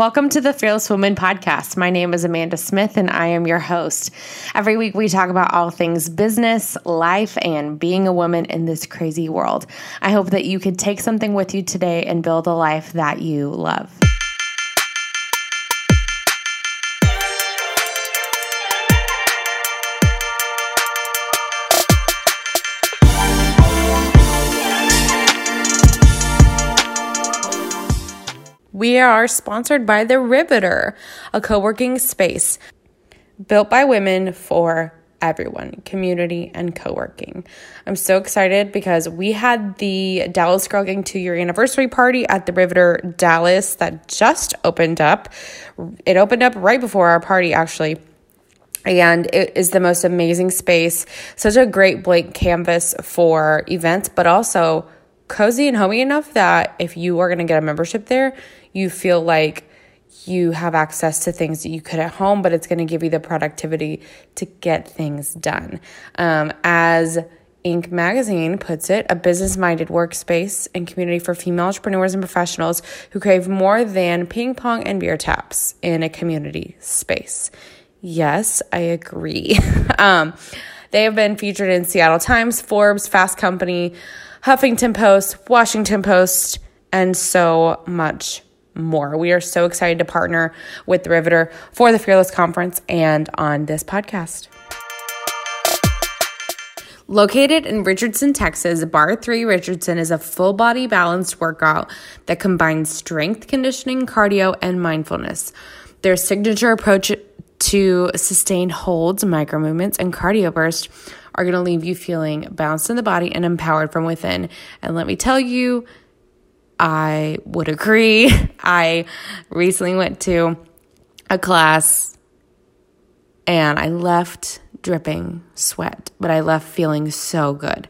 Welcome to the Fearless Woman podcast. My name is Amanda Smith and I am your host. Every week we talk about all things business, life, and being a woman in this crazy world. I hope that you can take something with you today and build a life that you love. We are sponsored by The Riveter, a co working space built by women for everyone, community and co working. I'm so excited because we had the Dallas Girl Gang two year anniversary party at the Riveter Dallas that just opened up. It opened up right before our party, actually. And it is the most amazing space, such a great blank canvas for events, but also cozy and homey enough that if you are going to get a membership there, you feel like you have access to things that you could at home, but it's going to give you the productivity to get things done. Um, as Inc. magazine puts it, a business minded workspace and community for female entrepreneurs and professionals who crave more than ping pong and beer taps in a community space. Yes, I agree. um, they have been featured in Seattle Times, Forbes, Fast Company, Huffington Post, Washington Post, and so much more. We are so excited to partner with the Riveter for the Fearless Conference and on this podcast. Located in Richardson, Texas, Barre3 Richardson is a full body balanced workout that combines strength conditioning, cardio, and mindfulness. Their signature approach to sustained holds, micro movements, and cardio bursts are going to leave you feeling balanced in the body and empowered from within. And let me tell you, I would agree. I recently went to a class and I left dripping sweat, but I left feeling so good.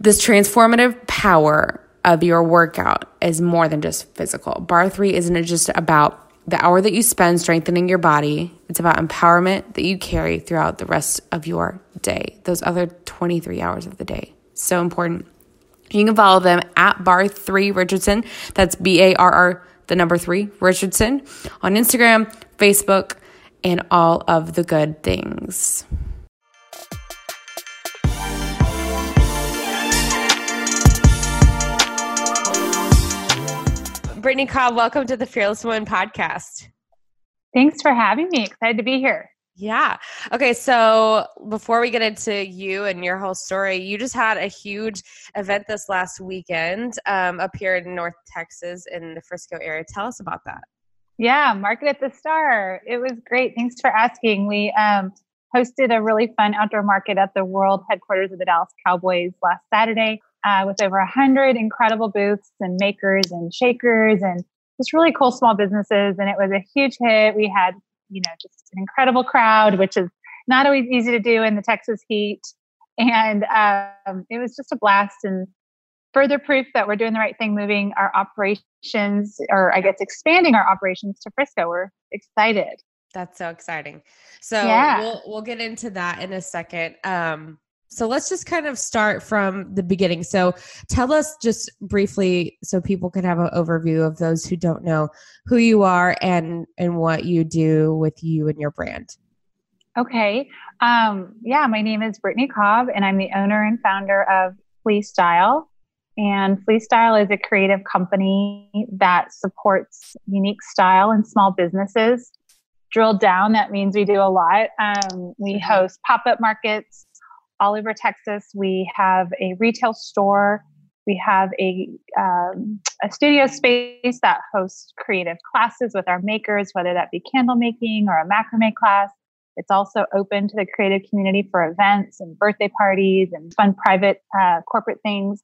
This transformative power of your workout is more than just physical. Barre3 isn't just about the hour that you spend strengthening your body, it's about empowerment that you carry throughout the rest of your day, those other 23 hours of the day. So important. You can follow them at Barre3 Richardson. That's B A R R, the number three, Richardson, on Instagram, Facebook, and all of the good things. Brittany Cobb, welcome to the Fearless Woman podcast. Thanks for having me. Excited to be here. Yeah. Okay. So before we get into you and your whole story, you just had a huge event this last weekend um, up here in North Texas in the Frisco area. Tell us about that. Yeah, Market at the Star. It was great. Thanks for asking. We um, hosted a really fun outdoor market at the world headquarters of the Dallas Cowboys last Saturday uh, with over 100 incredible booths and makers and shakers and just really cool small businesses. And it was a huge hit. We had you know, just an incredible crowd, which is not always easy to do in the Texas heat. And um, it was just a blast and further proof that we're doing the right thing, moving our operations, or I guess expanding our operations to Frisco. We're excited. That's so exciting. So yeah. we'll we'll get into that in a second. Um, so let's just kind of start from the beginning. So tell us just briefly so people can have an overview of those who don't know who you are and and what you do with you and your brand. Okay. Um, yeah, my name is Brittany Cobb and I'm the owner and founder of Flea Style. And Flea Style is a creative company that supports unique style and small businesses. Drilled down, that means we do a lot. Um, we host pop up markets, all over Texas. We have a retail store. We have a, um, a studio space that hosts creative classes with our makers, whether that be candle making or a macrame class. It's also open to the creative community for events and birthday parties and fun private uh, corporate things.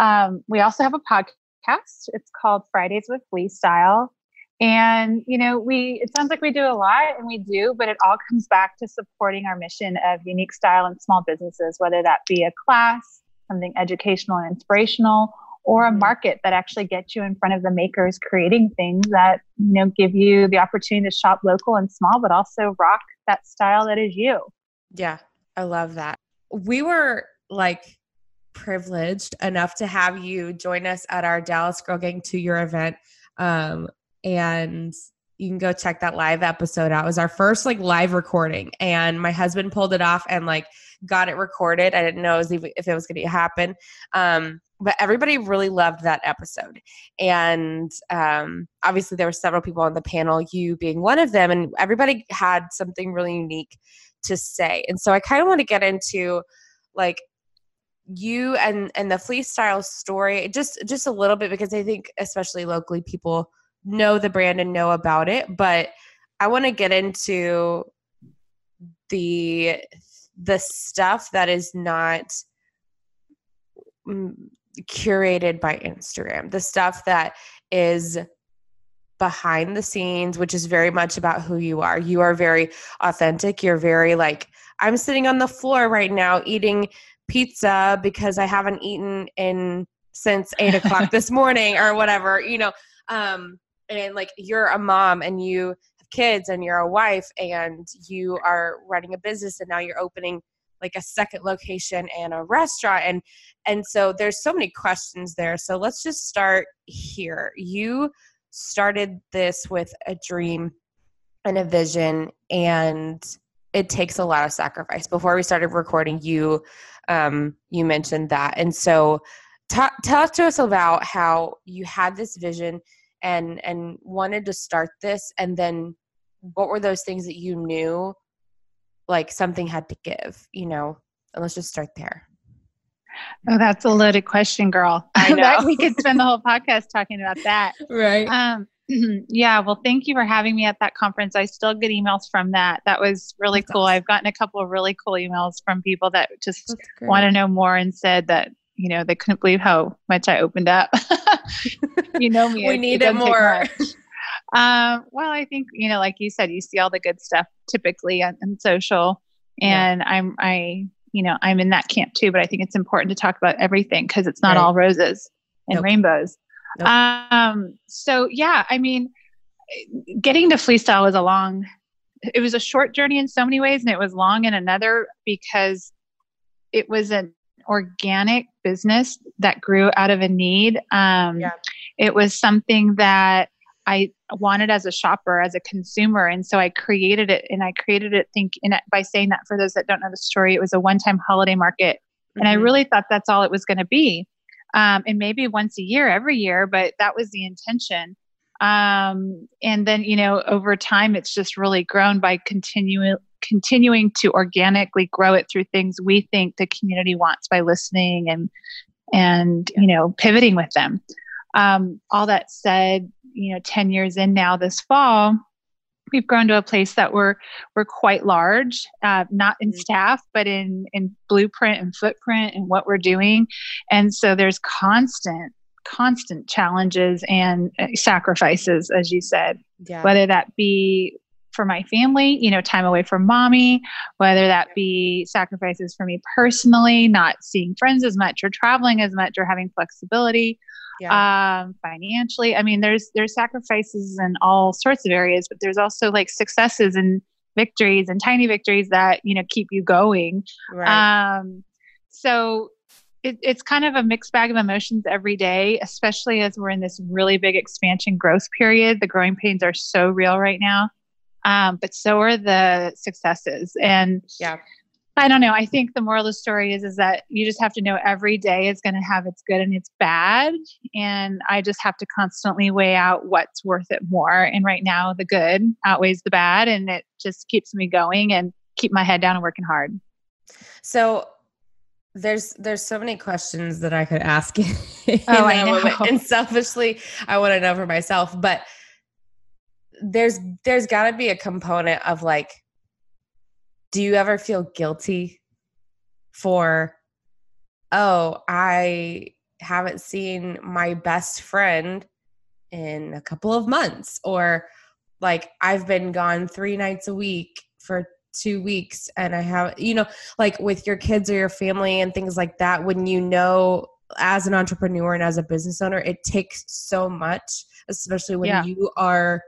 Um, we also have a podcast. It's called Fridays with Flea Style. And, you know, we, it sounds like we do a lot and we do, but it all comes back to supporting our mission of unique style and small businesses, whether that be a class, something educational and inspirational, or a mm-hmm. market that actually gets you in front of the makers creating things that, you know, give you the opportunity to shop local and small, but also rock that style that is you. Yeah, I love that. We were like, privileged enough to have you join us at our Dallas Girl Gang to your event um, and you can go check that live episode out. It was our first like live recording, and my husband pulled it off and like got it recorded. I didn't know if it was going to happen, um, but everybody really loved that episode. And um, obviously, there were several people on the panel, you being one of them, and everybody had something really unique to say. And so I kind of want to get into like you and and the Flea Style story just just a little bit because I think especially locally people know the brand and know about it, but I want to get into the the stuff that is not mm, curated by Instagram. The stuff that is behind the scenes, which is very much about who you are. You are very authentic. You're very like, I'm sitting on the floor right now eating pizza because I haven't eaten in since eight o'clock this morning or whatever, you know. Um, and like you're a mom and you have kids and you're a wife and you are running a business and now you're opening like a second location and a restaurant and and so there's so many questions there. So let's just start here. You started this with a dream and a vision and it takes a lot of sacrifice. Before we started recording you um you mentioned that. And so talk tell to us about how you had this vision and and wanted to start this and then what were those things that you knew like something had to give you know? And let's just start there. Oh that's a loaded question girl. I know. we could spend the whole podcast talking about that. Right. Um yeah well thank you for having me at that conference. I still get emails from that. That was really that's cool. awesome. i've gotten a couple of really cool emails from people that just want to know more and said that you know they couldn't believe how much i opened up you know me. we it, need it, it more. Um, well, I think you know, like you said, you see all the good stuff typically on, on social, and yeah. I'm I you know I'm in that camp too. But I think it's important to talk about everything because it's not right. all roses and nope. rainbows. Nope. Um, so yeah, I mean, getting to Flea Style was a long. It was a short journey in so many ways, and it was long in another because it was an organic business that grew out of a need. Um, yeah. It was something that I wanted as a shopper, as a consumer, and so I created it. And I created it think in by saying that for those that don't know the story, it was a one-time holiday market, mm-hmm. and I mm-hmm. really thought that's all it was going to be, um, and maybe once a year, every year, but that was the intention. Um, and then you know, over time, it's just really grown by continuing continuing to organically grow it through things we think the community wants by listening and and you know pivoting with them um, all that said you know 10 years in now this fall we've grown to a place that we're we're quite large uh, not in mm-hmm. staff but in in blueprint and footprint and what we're doing and so there's constant constant challenges and uh, sacrifices as you said yeah. whether that be for my family, you know, time away from mommy, whether that be sacrifices for me personally, not seeing friends as much or traveling as much or having flexibility. Yeah. Um, financially. I mean, there's there's sacrifices in all sorts of areas, but there's also like successes and victories and tiny victories that, you know, keep you going. Right. Um, so it, it's kind of a mixed bag of emotions every day, especially as we're in this really big expansion growth period. The growing pains are so real right now um, but so are the successes. And yeah, I don't know. I think the moral of the story is is that you just have to know every day is going to have its good and its bad, and I just have to constantly weigh out what's worth it more. And right now, the good outweighs the bad, and it just keeps me going and keep my head down and working hard. So there's there's so many questions that I could ask. oh, I know. And selfishly, I want to know for myself, but there's there's got to be a component of like do you ever feel guilty for oh i haven't seen my best friend in a couple of months or like i've been gone 3 nights a week for 2 weeks and i have you know like with your kids or your family and things like that when you know as an entrepreneur and as a business owner it takes so much especially when yeah. you are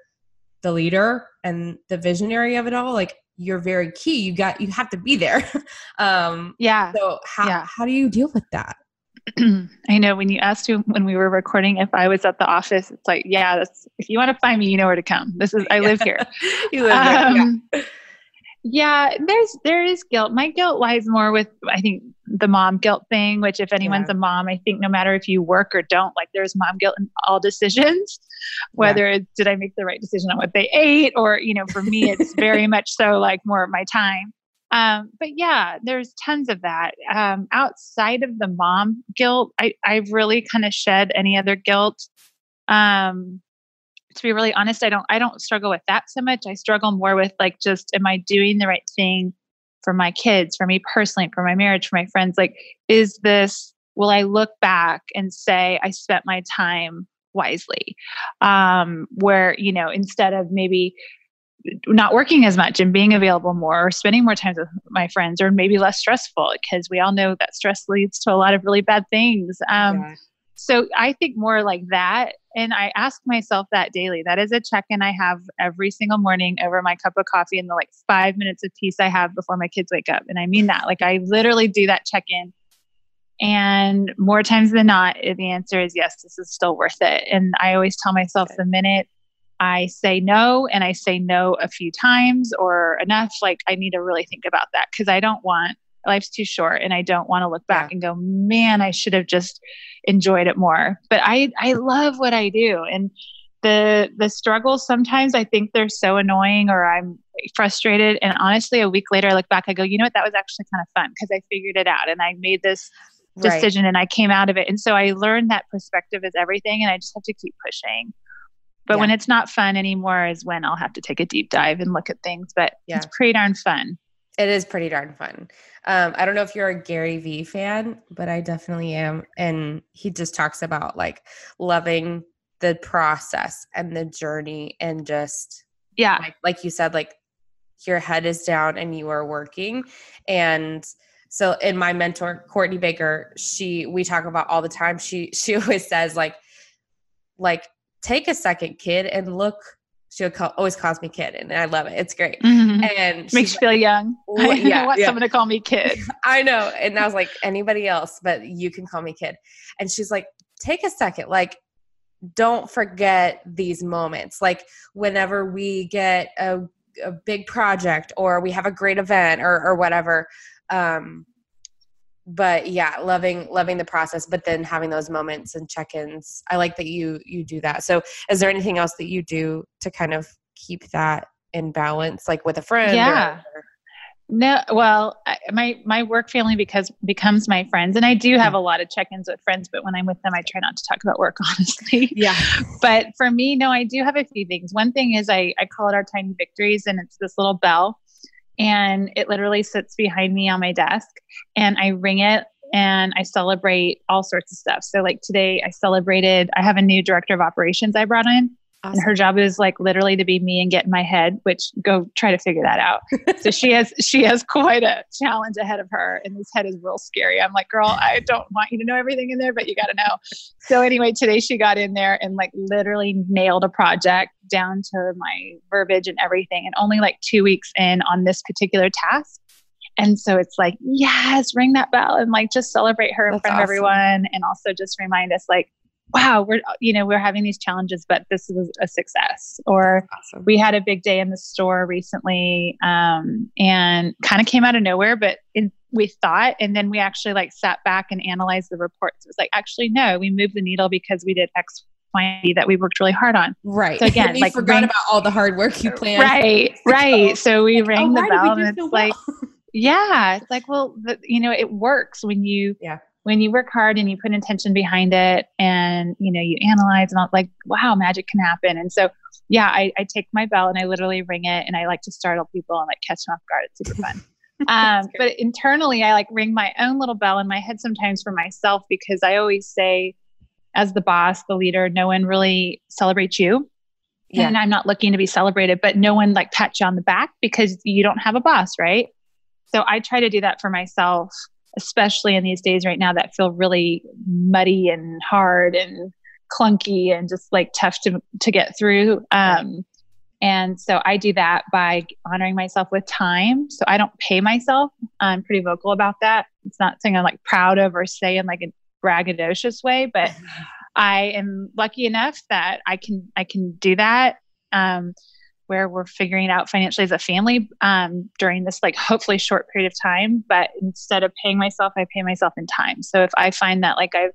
the leader and the visionary of it all like you're very key you got you have to be there um yeah so how yeah. how do you deal with that I know when you asked when we were recording if I was at the office, it's like, yeah, that's if you want to find me, you know where to come. This is I live here. you live um, yeah. yeah, there's there is guilt. My guilt lies more with I think the mom guilt thing, which if anyone's yeah. a mom, I think no matter if you work or don't, like there's mom guilt in all decisions. Whether yeah. did I make the right decision on what they ate, or you know, for me, it's very much so like more of my time. Um, but yeah, there's tons of that. Um, outside of the mom guilt, I, I've really kind of shed any other guilt. Um, to be really honest, I don't I don't struggle with that so much. I struggle more with like just am I doing the right thing for my kids, for me personally, for my marriage, for my friends? Like, is this will I look back and say I spent my time wisely? Um, where, you know, instead of maybe not working as much and being available more or spending more time with my friends or maybe less stressful because we all know that stress leads to a lot of really bad things um, yeah. so i think more like that and i ask myself that daily that is a check-in i have every single morning over my cup of coffee in the like five minutes of peace i have before my kids wake up and i mean that like i literally do that check-in and more times than not the answer is yes this is still worth it and i always tell myself the minute I say no and I say no a few times or enough, like I need to really think about that because I don't want life's too short and I don't want to look back and go, man, I should have just enjoyed it more. But I I love what I do. And the the struggles sometimes I think they're so annoying or I'm frustrated. And honestly, a week later I look back, I go, you know what, that was actually kind of fun because I figured it out and I made this decision right. and I came out of it. And so I learned that perspective is everything and I just have to keep pushing. But yeah. when it's not fun anymore is when I'll have to take a deep dive and look at things. But yeah. it's pretty darn fun. It is pretty darn fun. Um, I don't know if you're a Gary Vee fan, but I definitely am. And he just talks about like loving the process and the journey and just yeah, like, like you said, like your head is down and you are working. And so in my mentor, Courtney Baker, she we talk about all the time. She she always says like like take a second, kid, and look. She call, always calls me kid, and I love it. It's great, mm-hmm. and makes you feel young. Well, yeah, I want yeah. someone to call me kid. I know, and I was like anybody else, but you can call me kid. And she's like, take a second, like don't forget these moments. Like whenever we get a, a big project or we have a great event or or whatever, um, but yeah loving loving the process but then having those moments and check-ins. I like that you you do that. So is there anything else that you do to kind of keep that in balance like with a friend yeah. Or, no well my my work family because becomes my friends and i do have a lot of check-ins with friends but when i'm with them i try not to talk about work honestly. Yeah. But for me no i do have a few things. One thing is i i call it our tiny victories and it's this little bell and it literally sits behind me on my desk and I ring it and I celebrate all sorts of stuff. So like today I celebrated I have a new director of operations I brought in Awesome. And her job is like literally to be me and get in my head, which go try to figure that out. so she has she has quite a challenge ahead of her, and this head is real scary. I'm like, girl, I don't want you to know everything in there, but you got to know. So anyway, today she got in there and like literally nailed a project down to my verbiage and everything, and only like two weeks in on this particular task. And so it's like, yes, ring that bell and like just celebrate her in That's front awesome. of everyone, and also just remind us like wow we're you know we're having these challenges but this was a success. Or awesome. we had a big day in the store recently um, and kind of came out of nowhere but in, we thought and then we actually like sat back and analyzed the reports. It was like actually no we moved the needle because we did x y that we worked really hard on. Right. So again like forgot ring, about all the hard work you planned. Right right. So we like, rang oh, the bell and it's so like yeah it's like well the, you know it works when you yeah when you work hard and you put intention behind it and you know you analyze and all like wow magic can happen. And so yeah I, I take my bell and i literally ring it and i like to startle people and like catch them off guard. It's super fun. Um, but internally i like ring my own little bell in my head sometimes for myself because i always say as the boss the leader no one really celebrates you. Yeah. and i'm not looking to be celebrated but no one like pats you on the back because you don't have a boss right? So i try to do that for myself especially in these days right now that feel really muddy and hard and clunky and just like tough to to get through. Um, and so I do that by honoring myself with time. So I don't pay myself. I'm pretty vocal about that. It's not something I'm like proud of or saying like a braggadocious way, but I am lucky enough that I can I can do that. Um, where we're figuring out financially as a family um, during this like hopefully short period of time but instead of paying myself i pay myself in time so if i find that like i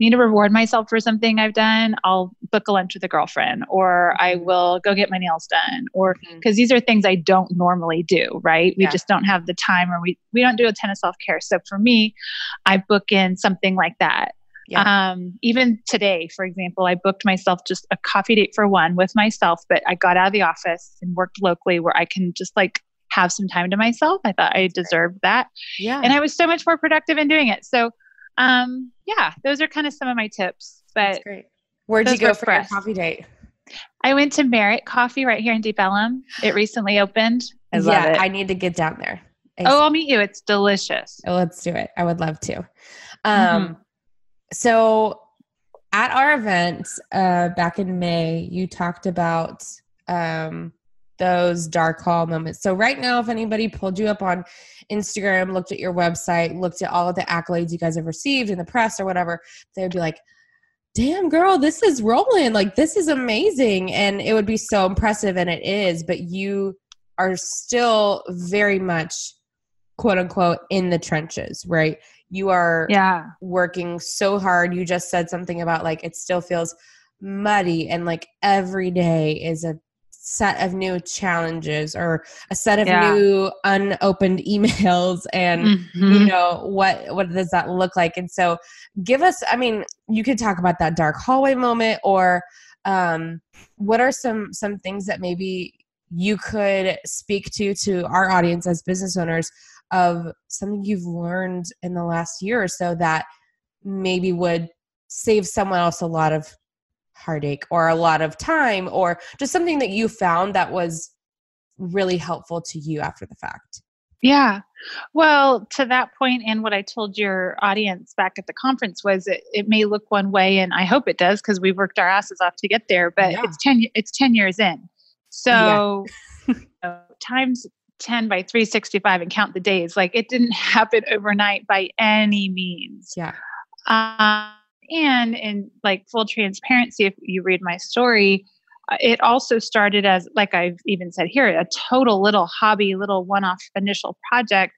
need to reward myself for something i've done i'll book a lunch with a girlfriend or i mm-hmm. will go get my nails done or because mm-hmm. these are things i don't normally do right we yeah. just don't have the time or we, we don't do a ton of self-care so for me i book in something like that yeah. Um, even today, for example, I booked myself just a coffee date for one with myself, but I got out of the office and worked locally where I can just like have some time to myself. I thought I deserved that. Yeah. And I was so much more productive in doing it. So, um, yeah, those are kind of some of my tips. But That's great. Where'd you go for your coffee date? I went to Merit Coffee right here in Deep Ellum. It recently opened. I love yeah, it. I need to get down there. I oh, I'll meet you. It's delicious. Oh, let's do it. I would love to. Um, mm-hmm so at our event uh, back in May, you talked about um, those dark hall moments. So right now, if anybody pulled you up on Instagram, looked at your website, looked at all of the accolades you guys have received in the press or whatever, they would be like, damn girl this is rolling. Like this is amazing. And it would be so impressive and it is but you are still very much quote unquote in the trenches right you are yeah working so hard you just said something about like it still feels muddy and like every day is a set of new challenges or a set of yeah. new unopened emails and mm-hmm. you know what what does that look like and so give us i mean you could talk about that dark hallway moment or um what are some some things that maybe you could speak to to our audience as business owners of something you've learned in the last year or so that maybe would save someone else a lot of heartache or a lot of time or just something that you found that was really helpful to you after the fact? Yeah. Well, to that point, and what I told your audience back at the conference was it, it may look one way, and I hope it does because we've worked our asses off to get there. But yeah. it's ten it's ten years in, so yeah. times 10 by 365 and count the days. Like it didn't happen overnight by any means. Yeah. Um, and in like full transparency, if you read my story, uh, it also started as, like I've even said here, a total little hobby, little one off initial project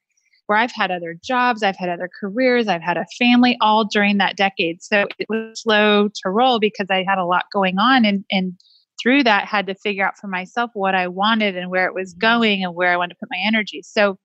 where I've had other jobs, I've had other careers, I've had a family all during that decade. So it was slow to roll because I had a lot going on and, and through that had to figure out for myself what I wanted and where it was going and where I wanted to put my energy. So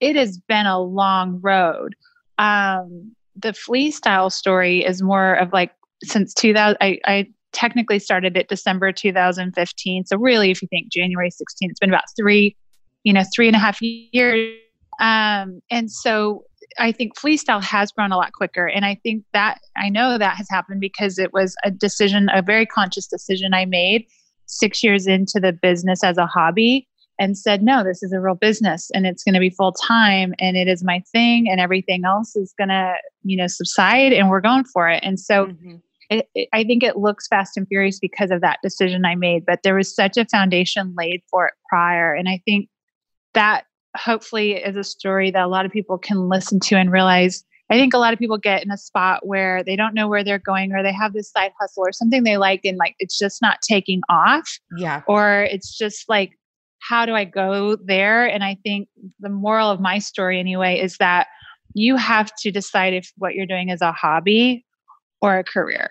it has been a long road. Um, the Flea style story is more of like since 2000, I, I technically started it December 2015. So really, if you think January 16, it's been about three, you know, three and a half years. Um, and so I think Flea style has grown a lot quicker. And I think that I know that has happened because it was a decision, a very conscious decision I made six years into the business as a hobby and said, no, this is a real business and it's going to be full time and it is my thing and everything else is going to, you know, subside and we're going for it. And so mm-hmm. it, it, I think it looks fast and furious because of that decision I made, but there was such a foundation laid for it prior. And I think that hopefully is a story that a lot of people can listen to and realize I think a lot of people get in a spot where they don't know where they're going or they have this side hustle or something they like and like it's just not taking off. Yeah. Or it's just like, how do I go there? And I think the moral of my story, anyway, is that you have to decide if what you're doing is a hobby or a career.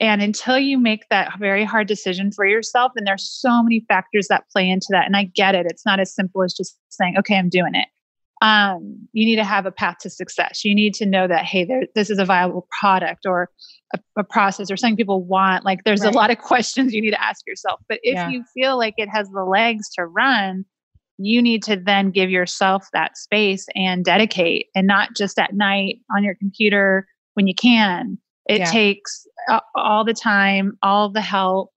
And until you make that very hard decision for yourself, and there's so many factors that play into that. And I get it. It's not as simple as just saying, okay, I'm doing it um, you need to have a path to success. You need to know that, hey, there, this is a viable product or a, a process or something people want. Like there's right. a lot of questions you need to ask yourself. But if yeah. you feel like it has the legs to run, you need to then give yourself that space and dedicate and not just at night on your computer when you can. It yeah. takes uh, all the time, all the help,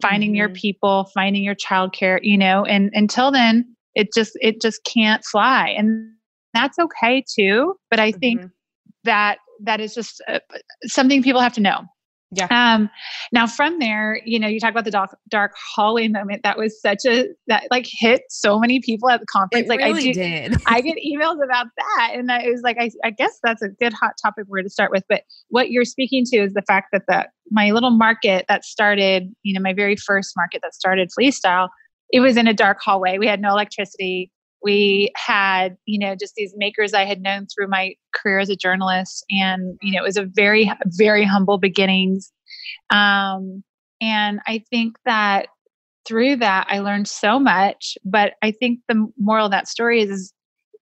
finding mm-hmm. your people, finding your childcare, you know, and until then, it just it just can't fly and that's okay too but i think mm-hmm. that that is just uh, something people have to know Yeah. Um, now from there, you know, you talk about the dark, dark hallway moment. That was such a that like hit so many people at the conference. It like really I do, did. I get emails about that, and I was like, I, I guess that's a good hot topic where to start with. But what you're speaking to is the fact that the my little market that started, you know, my very first market that started Flea Style, it was in a dark hallway. We had no electricity. We had you know just these makers i had known through my career as a journalist. And you know it was a very very humble beginnings. Um, and i think that through that i learned so much. But i think the moral of that story is, is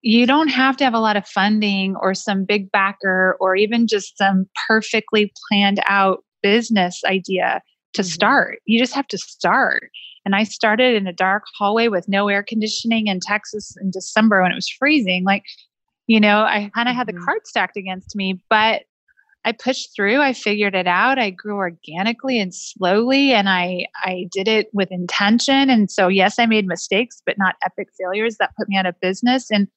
you don't have to have a lot of funding or some big backer or even just some perfectly planned out business idea to mm-hmm. start. You just have to start and I started in a dark hallway with no air conditioning in Texas in December when it was freezing. Like, you know, I kind of had the mm-hmm. cards stacked against me, but I pushed through. I figured it out. I grew organically and slowly, and I I did it with intention. And so, yes, I made mistakes, but not epic failures that put me out of business. And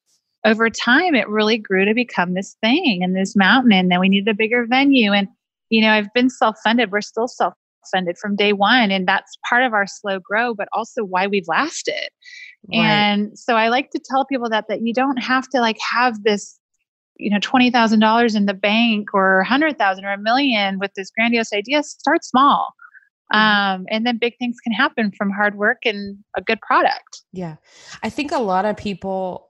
over time, it really grew to become this thing and this mountain. And then we needed a bigger venue. And you know, I've been self funded. We're still self funded from day one. And that's part of our slow grow, but also why we've lasted. Right. And so I like to tell people that that you don't have to like have this, you know, twenty thousand dollars in the bank or a hundred thousand or a million with this grandiose idea. Start small. Mm-hmm. Um, and then big things can happen from hard work and a good product. Yeah. I think a lot of people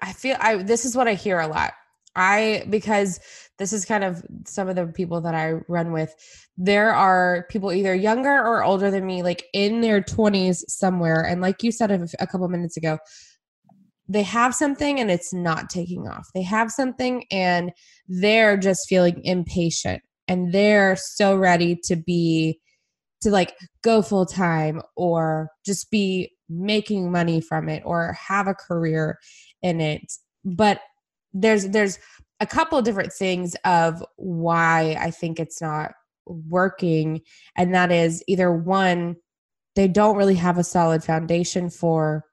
I feel I this is what I hear a lot. I because this is kind of some of the people that I run with. There are people either younger or older than me, like in their 20s somewhere. And like you said a, a couple minutes ago, they have something and it's not taking off. They have something and they're just feeling impatient and they're so ready to be to like go full time or just be making money from it or have a career in it. But there's there's a couple of different things of why I think it's not working and that is either one they don't really have a solid foundation for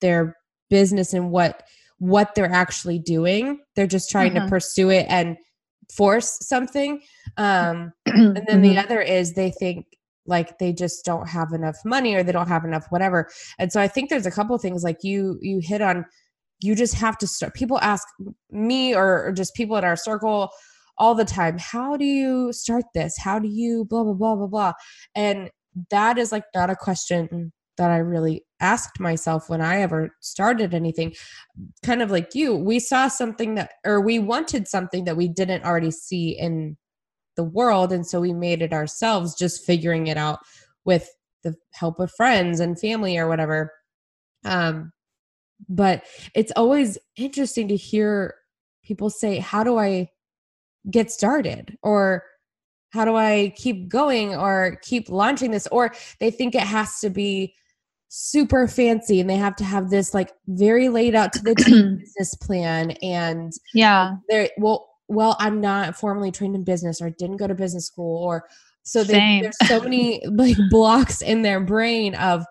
their business and what what they're actually doing they're just trying to mm-hmm. pursue it and force something um and then mm-hmm. the other is they think like they just don't have enough money or they don't have enough whatever and so i think there's a couple things like you you hit on you just have to start people ask me or, just people in our circle all the time how do you start this how do you blah blah blah blah blah and that is like not a question that I really asked myself when I ever started anything. Kind of like you, we saw something that, or we wanted something that we didn't already see in the world. And so we made it ourselves, just figuring it out with the help of friends and family or whatever. Um, but it's always interesting to hear people say how do i get started? Or how do i keep going or keep launching this? Or they think it has to be super fancy and they have to have this like very laid out to the business plan. And yeah. they well well i'm not formally trained in business or didn't go to business school or so they, there's so many like blocks in their brain of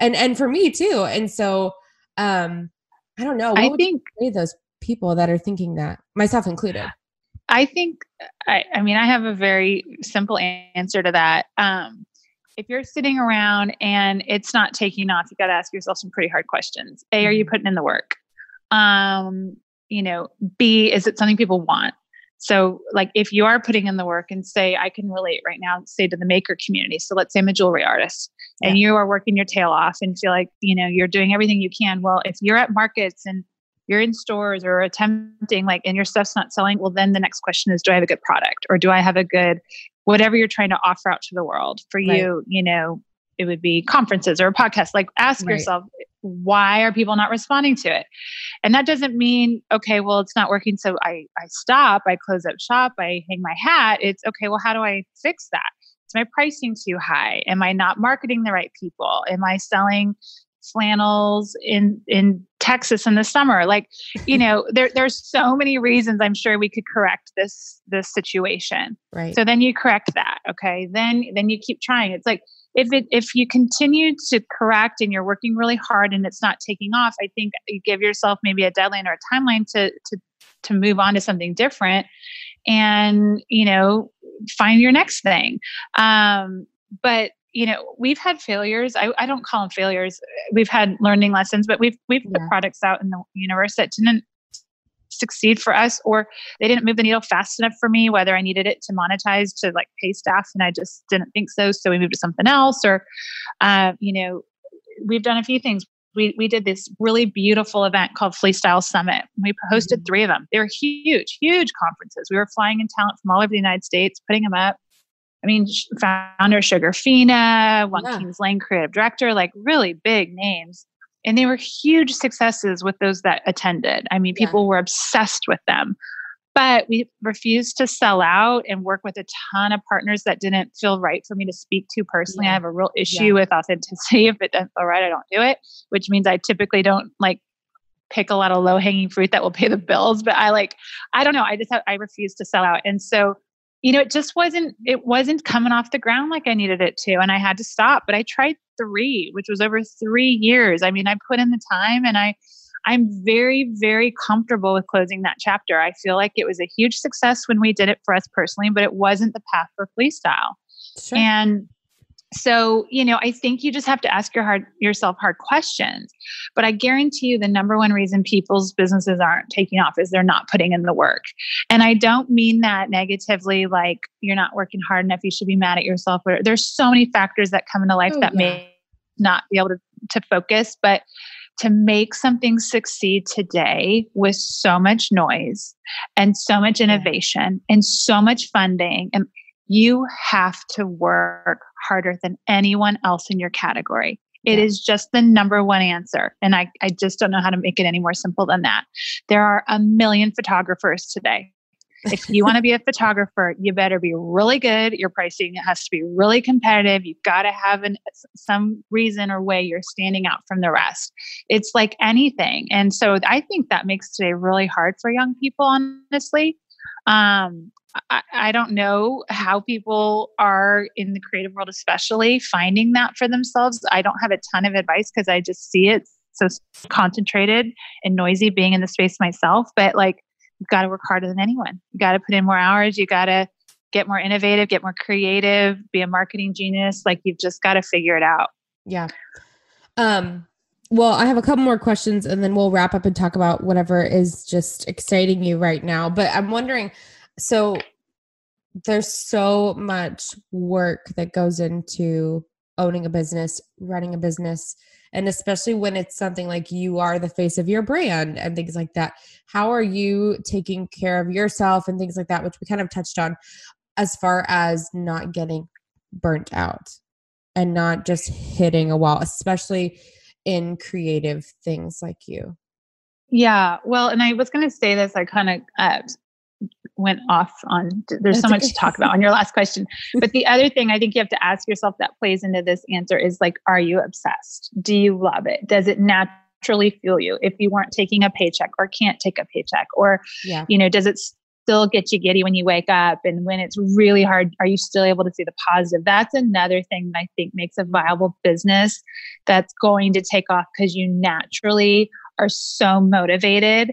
and and for me too. And so um i don't know. What i think those people that are thinking that myself included? I think I, I mean i have a very simple answer to that. Um if you're sitting around and it's not taking off you got to ask yourself some pretty hard questions. A are you mm-hmm. putting in the work? Um you know b is it something people want so, like, if you are putting in the work and say, I can relate right now, say to the maker community. So, let's say I'm a jewelry artist yeah. and you are working your tail off and feel like, you know, you're doing everything you can. Well, if you're at markets and you're in stores or attempting, like, and your stuff's not selling, well, then the next question is, do I have a good product or do I have a good, whatever you're trying to offer out to the world? For right. you, you know, it would be conferences or a podcast. Like, ask right. yourself, why are people not responding to it? And that doesn't mean okay well it's not working so i i stop i close up shop i hang my hat. It's okay well how do i fix that? Is my pricing too high? Am i not marketing the right people? Am i selling flannels in in texas in the summer. Like you know there there's so many reasons i'm sure we could correct this this situation. Right. So then you correct that okay? Then then you keep trying. It's like if it if you continue to correct and you're working really hard and it's not taking off i think you give yourself maybe a deadline or a timeline to to to move on to something different and you know find your next thing. Um, but you know, we've had failures. I, I don't call them failures. We've had learning lessons, but we've we've yeah. put products out in the universe that didn't succeed for us or they didn't move the needle fast enough for me whether i needed it to monetize to like pay staff and i just didn't think so so we moved to something else or uh, you know we've done a few things we, we did this really beautiful event called Style Summit. We hosted mm-hmm. three of them. They were huge, huge conferences. We were flying in talent from all over the United States, putting them up. I mean, founder Sugarfina, One yeah. Kings Lane creative director, like really big names. And they were huge successes with those that attended. I mean, people yeah. were obsessed with them. But we refused to sell out and work with a ton of partners that didn't feel right for me to speak to personally. Yeah. I have a real issue with authenticity. If it doesn't feel right, I don't do it, which means I typically don't like pick a lot of low hanging fruit that will pay the bills. But I like, I don't know. I just have, I refuse to sell out. And so, you know, it just wasn't, it wasn't coming off the ground like I needed it to. And I had to stop. But I tried three, which was over three years. I mean, I put in the time and I, I'm very, very comfortable with closing that chapter. I feel like it was a huge success when we did it for us personally, but it wasn't the path for Flea Style. Sure. And so, you know, I think you just have to ask your hard, yourself hard questions. But I guarantee you the number one reason people's businesses aren't taking off is they're not putting in the work. And I don't mean that negatively, like you're not working hard enough, you should be mad at yourself. There's so many factors that come into life oh, that yeah. may not be able to, to focus. But to make something succeed today with so much noise and so much innovation and so much funding and you have to work harder than anyone else in your category it yeah. is just the number one answer. And I, I just don't know how to make it any more simple than that. There are a million photographers today if you want to be a photographer, you better be really good. Your pricing has to be really competitive. You've got to have an, some reason or way you're standing out from the rest. It's like anything. And so I think that makes today really hard for young people, honestly. Um, I, don't know how people are in the creative world, especially finding that for themselves. I don't have a ton of advice because I just see it so concentrated and noisy being in the space myself. But like, you've got to work harder than anyone. You got to put in more hours. You got to get more innovative, get more creative, be a marketing genius. Like you've just got to figure it out. Yeah. Um, well, I have a couple more questions and then we'll wrap up and talk about whatever is just exciting you right now. But I'm wondering so there's so much work that goes into owning a business, running a business, and especially when it's something like you are the face of your brand and things like that. How are you taking care of yourself and things like that which we kind of touched on as far as not getting burnt out and not just hitting a wall especially in creative things like you? Yeah well and i was going to say this i kind of uh, went off on there's That's so much okay. to talk about on your last question. but the other thing i think you have to ask yourself that plays into this answer is like are you obsessed? Do you love it? Does it naturally fuel you? If you weren't taking a paycheck or can't take a paycheck or yeah. you know does it still get you giddy when you wake up and when it's really hard are you still able to see the positive? That's another thing that i think makes a viable business that's going to take off because you naturally are so motivated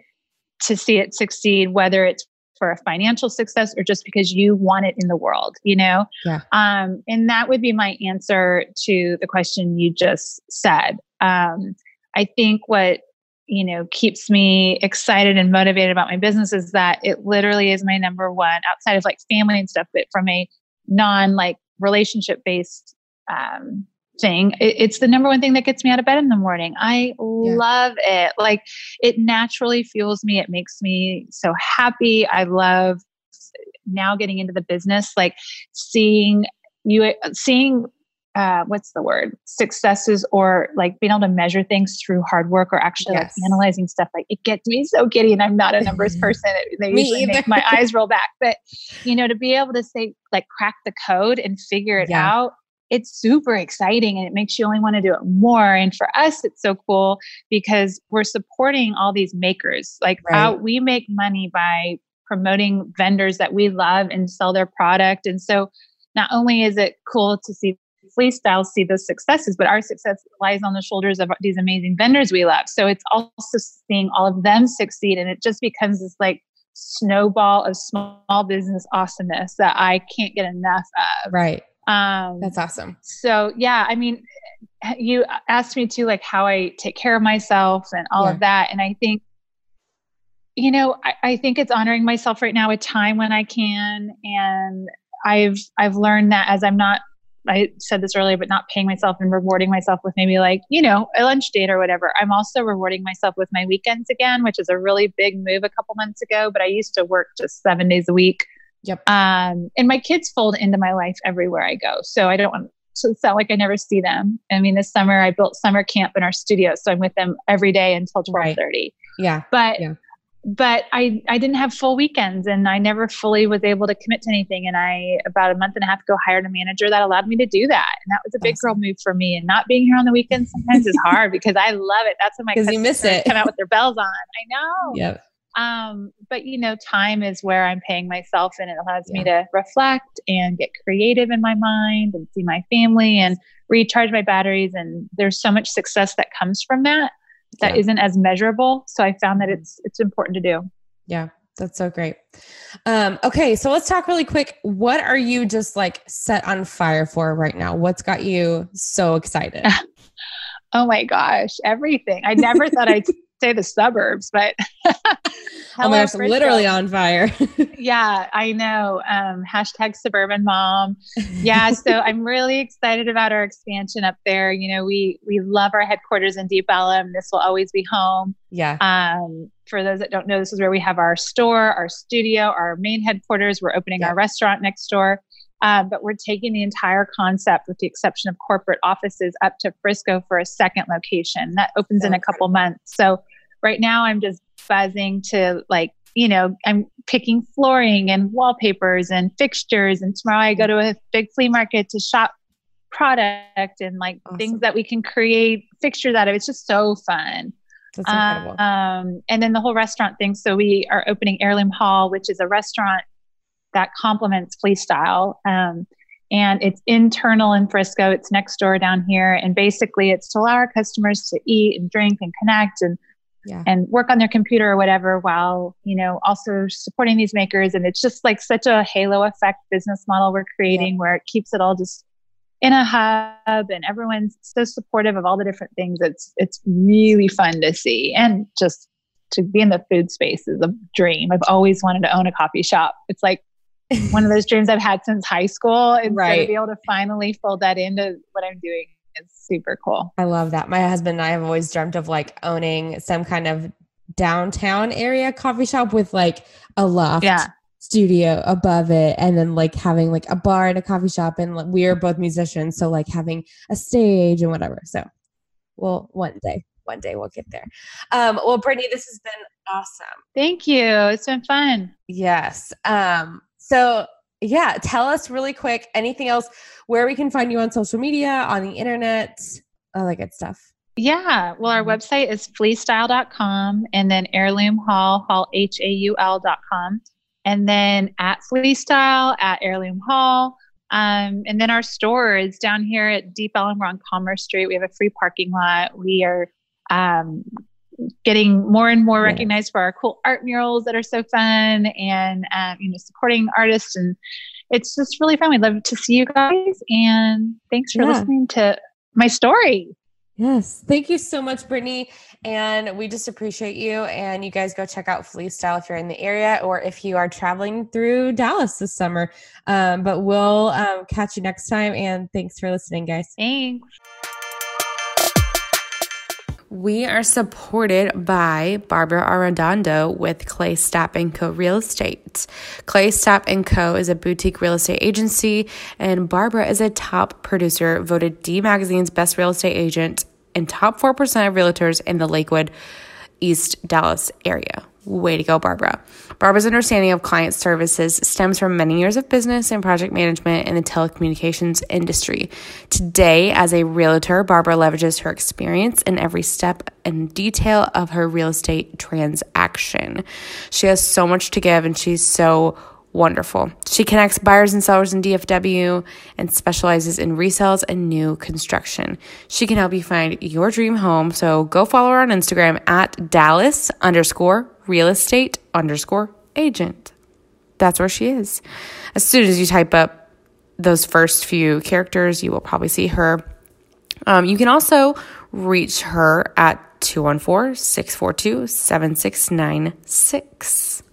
to see it succeed whether it's for a financial success or just because you want it in the world, you know? Yeah. Um, and that would be my answer to the question you just said. Um, I think what you know keeps me excited and motivated about my business is that it literally is my number one outside of like family and stuff but from a non like relationship based um, thing. It, it's the number one thing that gets me out of bed in the morning. I yeah. love it. Like it naturally fuels me. It makes me so happy. I love now getting into the business, like seeing you, seeing uh, what's the word successes or like being able to measure things through hard work or actually yes. like analyzing stuff like it gets me so giddy and i'm not a numbers person they usually make my eyes roll back but you know to be able to say like crack the code and figure it yeah. out it's super exciting and it makes you only want to do it more. And for us, it's so cool because we're supporting all these makers. Like right. Uh, we make money by promoting vendors that we love and sell their product. And so not only is it cool to see Flea Style see the successes, but our success lies on the shoulders of these amazing vendors we love. So it's also seeing all of them succeed. And it just becomes this like snowball of small business awesomeness that I can't get enough of. Right. Um, That's awesome. So yeah, I mean, you asked me to like how I take care of myself and all yeah. of that, and I think, you know, I, I think it's honoring myself right now a time when I can, and I've I've learned that as I'm not I said this earlier, but not paying myself and rewarding myself with maybe like, you know, a lunch date or whatever. I'm also rewarding myself with my weekends again, which is a really big move a couple months ago. But I used to work just seven days a week. Yep. Um, and my kids fold into my life everywhere I go. So I don't want to sound like I never see them. I mean, this summer I built summer camp in our studio. So I'm with them every day until 1230. Right. Yeah. But yeah but I, I didn't have full weekends and I never fully was able to commit to anything. And I, about a month and a half ago, hired a manager that allowed me to do that. And that was a big awesome. girl move for me. And not being here on the weekends sometimes is hard because I love it. That's when my customers you miss it. come out with their bells on. I know. Yep. Um, but you know, time is where I'm paying myself and it allows yeah. me to reflect and get creative in my mind and see my family and recharge my batteries. And there's so much success that comes from that that yeah. not as measurable. So I found that mm-hmm. it's it's important to do. Yeah, that's so great. Um, okay, so let's talk really quick. What are you just like set on fire for right now? What's got you so excited? oh my gosh, everything. I never thought I'd say the suburbs, but oh my gosh, literally on fire. yeah, I know. Um, hashtag suburban mom. Yeah, so I'm really excited about our expansion up there. You know, we we love our headquarters in Deep Ellum. This will always be home. Yeah. Um, for those that don't know, this is where we have our store, our studio, our main headquarters. We're opening yeah. our restaurant next door. Um, but we're taking the entire concept, with the exception of corporate offices, up to Frisco for a second location that opens in a couple months. So right now, I'm just buzzing to like, you know, I'm picking flooring and wallpapers and fixtures. And tomorrow I go to a big flea market to shop product and like awesome. things that we can create fixtures out of. It's just so fun. That's incredible. Um, and then the whole restaurant thing. So we are opening Heirloom Haul, which is a restaurant that complements Flea Style. Um, and it's internal in Frisco. It's next door down here, and basically, it's to allow our customers to eat and drink and connect and yeah. and work on their computer or whatever, while you know also supporting these makers. And it's just like such a halo effect business model we're creating, yeah. where it keeps it all just in a hub, and everyone's so supportive of all the different things. It's it's really fun to see, and just to be in the food space is a dream. I've always wanted to own a coffee shop. It's like one of those dreams I've had since high school. And right. so to be able to finally fold that into what I'm doing is super cool. I love that. My husband and I have always dreamt of like owning some kind of downtown area coffee shop with like a loft. Yeah. studio above it and then like having like a bar and a coffee shop and like, we are both musicians so like having a stage and whatever so well one day one day we'll get there um well brittany this has been awesome thank you it's been fun yes um so, yeah, tell us really quick anything else where we can find you on social media, on the internet, all that good stuff. Yeah. Well, our mm-hmm. website is fleastyle.com and then heirloom haul, haul, H A U L.com. And then at fleastyle, at heirloom haul. Um, and then our store is down here at Deep Ellum. We're on Commerce Street. We have a free parking lot. We are um, getting more and more recognized for our cool art murals that are so fun and um, you know supporting artists. And it's just really fun. We'd love to see you guys. And thanks for yeah. listening to my story. Yes. Thank you so much brittany. And we just appreciate you. And you guys go check out flea style if you're in the area or if you are traveling through dallas this summer. Um, but we'll um, catch you next time. And thanks for listening guys. Thanks we are supported by Barbara Arredondo with Clay Stapp & Co. Real Estate. Clay Stapp & Co. is a boutique real estate agency, and Barbara is a top producer, voted D Magazine's best real estate agent, and top 4% of realtors in the Lakewood, East Dallas area. Way to go, Barbara. Barbara's understanding of client services stems from many years of business and project management in the telecommunications industry. Today, as a realtor, Barbara leverages her experience in every step and detail of her real estate transaction. She has so much to give and she's so wonderful. She connects buyers and sellers in DFW and specializes in resales and new construction. She can help you find your dream home. So go follow her on Instagram at Dallas underscore real estate underscore agent. That's where she is. As soon as you type up those first few characters, you will probably see her. Um, you can also reach her at 214 642 7696.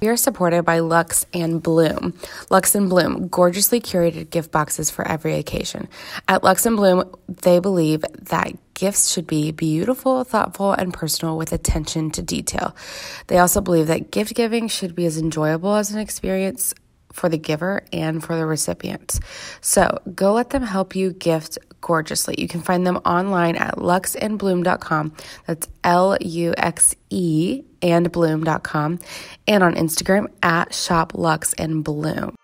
We are supported by Luxe and Bloom. Luxe and Bloom, gorgeously curated gift boxes for every occasion. At Luxe and Bloom, they believe that gifts should be beautiful, thoughtful, and personal with attention to detail. They also believe that gift giving should be as enjoyable as an experience for the giver and for the recipient. So go let them help you gift gorgeously. You can find them online at luxeandbloom.com. That's L U X E and bloom.com and on Instagram at shop luxe and bloom.